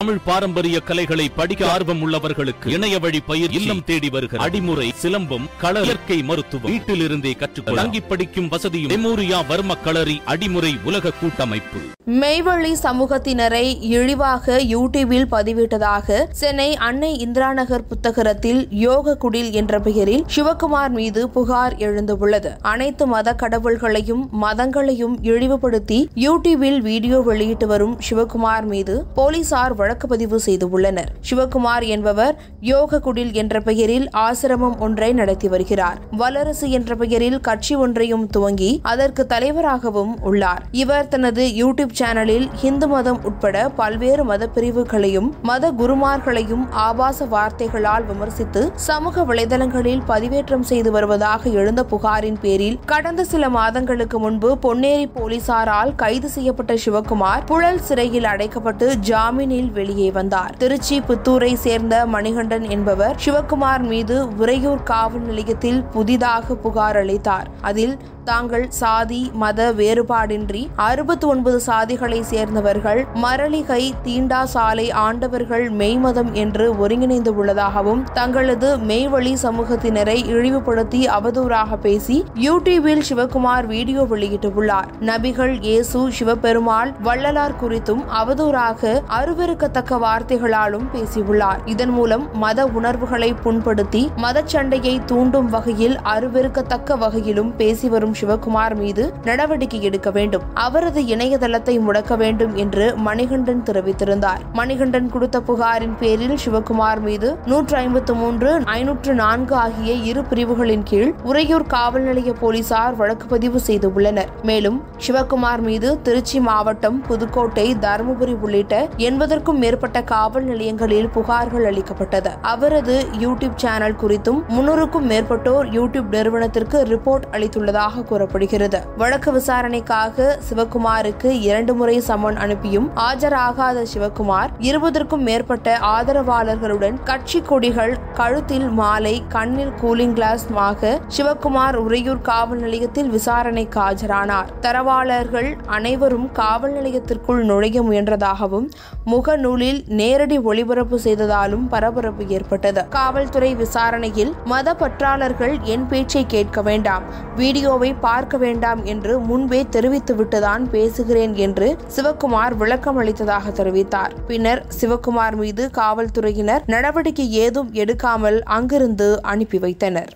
தமிழ் பாரம்பரிய கலைகளை படிக்க ஆர்வம் உள்ளவர்களுக்கு இணைய வழி பயிர் இல்லம் தேடி வருகிற அடிமுறை சிலம்பம் கள இயற்கை மருத்துவம் வீட்டில் இருந்தே கற்றுக்கொள்ள தங்கி படிக்கும் வசதியும் மெமோரியா வர்ம களரி அடிமுறை உலக கூட்டமைப்பு. மெய்வழி சமூகத்தினரை இழிவாக யூடியூபில் பதிவிட்டதாக சென்னை அன்னை இந்திராநகர் புத்தகரத்தில் யோக குடில் என்ற பெயரில் சிவகுமார் மீது புகார் எழுந்துள்ளது. அனைத்து மத கடவுள்களையும் மதங்களையும் இழிவுபடுத்தி யூடியூபில் வீடியோ வெளியிட்டு வரும் சிவகுமார் மீது போலீசார் வழக்கு பதிவு செய்துள்ளனர். சிவகுமார் என்பவர் யோக குடில் என்ற பெயரில் ஆசிரமம் ஒன்றை நடத்தி வருகிறார். வல்லரசு என்ற பெயரில் கட்சி ஒன்றையும் துவங்கி அதற்கு தலைவராகவும் உள்ளார். இவர் தனது யூடியூப் சேனலில் இந்து மதம் உட்பட பல்வேறு மத பிரிவுகளையும் மத குருமார்களையும் ஆபாச வார்த்தைகளால் விமர்சித்து சமூக வலைதளங்களில் பதிவேற்றம் செய்து வருவதாக எழுந்த புகாரின் பேரில் கடந்த சில மாதங்களுக்கு முன்பு பொன்னேரி போலீசாரால் கைது செய்யப்பட்ட சிவகுமார் புழல் சிறையில் அடைக்கப்பட்டு ஜாமீனில் வெளியே வந்தார். திருச்சி புத்தூரை சேர்ந்த மணிகண்டன் என்பவர் சிவகுமார் மீது உறையூர் காவல் நிலையத்தில் புதிதாக புகார் அளித்தார். அதில் தாங்கள் சாதி மத வேறுபாடின்றி அறுபத்தி ஒன்பது சாதிகளை சேர்ந்தவர்கள் மரளிகை தீண்டா சாலை ஆண்டவர்கள் மெய்மதம் என்று ஒருங்கிணைந்து உள்ளதாகவும் தங்களது மெய்வழி சமூகத்தினரை இழிவுபடுத்தி அவதூறாக பேசி யூடியூபில் சிவகுமார் வீடியோ வெளியிட்டுள்ளார். நபிகள் இயேசு சிவபெருமாள் வள்ளலார் குறித்தும் அவதூறாக அருவருக்கத்தக்க வார்த்தைகளாலும் பேசியுள்ளார். இதன் மூலம் மத உணர்வுகளை புண்படுத்தி மதச்சண்டையை தூண்டும் வகையில் அருவருக்கத்தக்க வகையிலும் பேசி வரும் சிவகுமார் மீது நடவடிக்கை எடுக்க வேண்டும். அவரது இணையதளத்தை முடக்க வேண்டும் என்று மணிகண்டன் தெரிவித்திருந்தார். மணிகண்டன் கொடுத்த புகாரின் பேரில் சிவகுமார் மீது நூற்று ஐம்பத்து மூன்று ஐநூற்று நான்கு ஆகிய இரு பிரிவுகளின் கீழ் உறையூர் காவல் நிலைய போலீசார் வழக்கு பதிவு செய்துள்ளனர். மேலும் சிவகுமார் மீது திருச்சி மாவட்டம் புதுக்கோட்டை தருமபுரி உள்ளிட்ட எண்பதற்கும் மேற்பட்ட காவல் நிலையங்களில் புகார்கள் அளிக்கப்பட்டது. அவரது யூடியூப் சேனல் குறித்தும் முன்னூறுக்கும் மேற்பட்டோர் யூடியூப் நிறுவனத்திற்கு ரிப்போர்ட் அளித்துள்ளதாக கூறப்படுகிறது. வழக்கு விசாரணைக்காக சிவகுமாருக்கு இரண்டு முறை சம்மன் அனுப்பியும் ஆஜராகாத சிவகுமார் இருபதற்கும் மேற்பட்ட ஆதரவாளர்களுடன் கட்சி கொடிகள் கழுத்தில் மாலை கண்ணில் கூலிங் கிளாஸ் ஆக சிவகுமார் உறையூர் காவல் நிலையத்தில் விசாரணைக்கு ஆஜரானார். தரவாளர்கள் அனைவரும் காவல் நிலையத்திற்குள் நுழைய முயன்றதாகவும் முகநூலில் நேரடி ஒளிபரப்பு செய்ததாலும் பரபரப்பு ஏற்பட்டது. காவல்துறை விசாரணையில் மத பற்றாளர்கள் என் பேச்சை கேட்க வேண்டாம். வீடியோவை பார்க்க வேண்டாம் என்று முன்பே தெரிவித்துவிட்டுதான் பேசுகிறேன் என்று சிவகுமார் விளக்கம் அளித்ததாக தெரிவித்தார். பின்னர் சிவகுமார் மீது காவல்துறையினர் நடவடிக்கை ஏதும் எடுக்காமல் அங்கிருந்து அனுப்பி வைத்தனர்.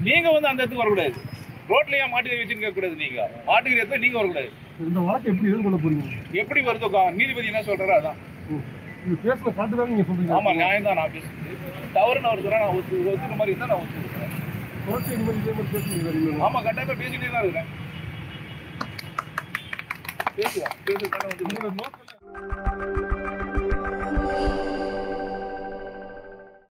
நீங்க வந்து அந்த இடத்துக்கு வரக்கூடாது. ரோட்லயே மாட்டுக்கறி வச்சுன்னு கேட்க கூடாது நீங்க. மாட்டுக்கறி எடுத்தா நீங்க வரக்கூடாது. இந்த வழக்கு எப்படி எதிர்கொள்ள போறீங்க? எப்படி வருதோ கா- நீதிபதி என்ன சொல்றாரோ அதான். நீங்க பேசுன காட்டு தான் நீங்க சொல்றீங்க. ஆமா நியாயம் தான் நான் பேசுறது. தவறு நான் ஒரு நான் ஒத்து ஒத்துக்கிற மாதிரி இருந்தா நான் ஒத்துக்கிறேன் தொடர்ச்சி இந்த மாதிரி இதே மாதிரி பேசுறீங்க ஆமா கட்டாயமா பேசிட்டே தான் இருக்கேன். பேசுவா பேசுறது நோக்கம்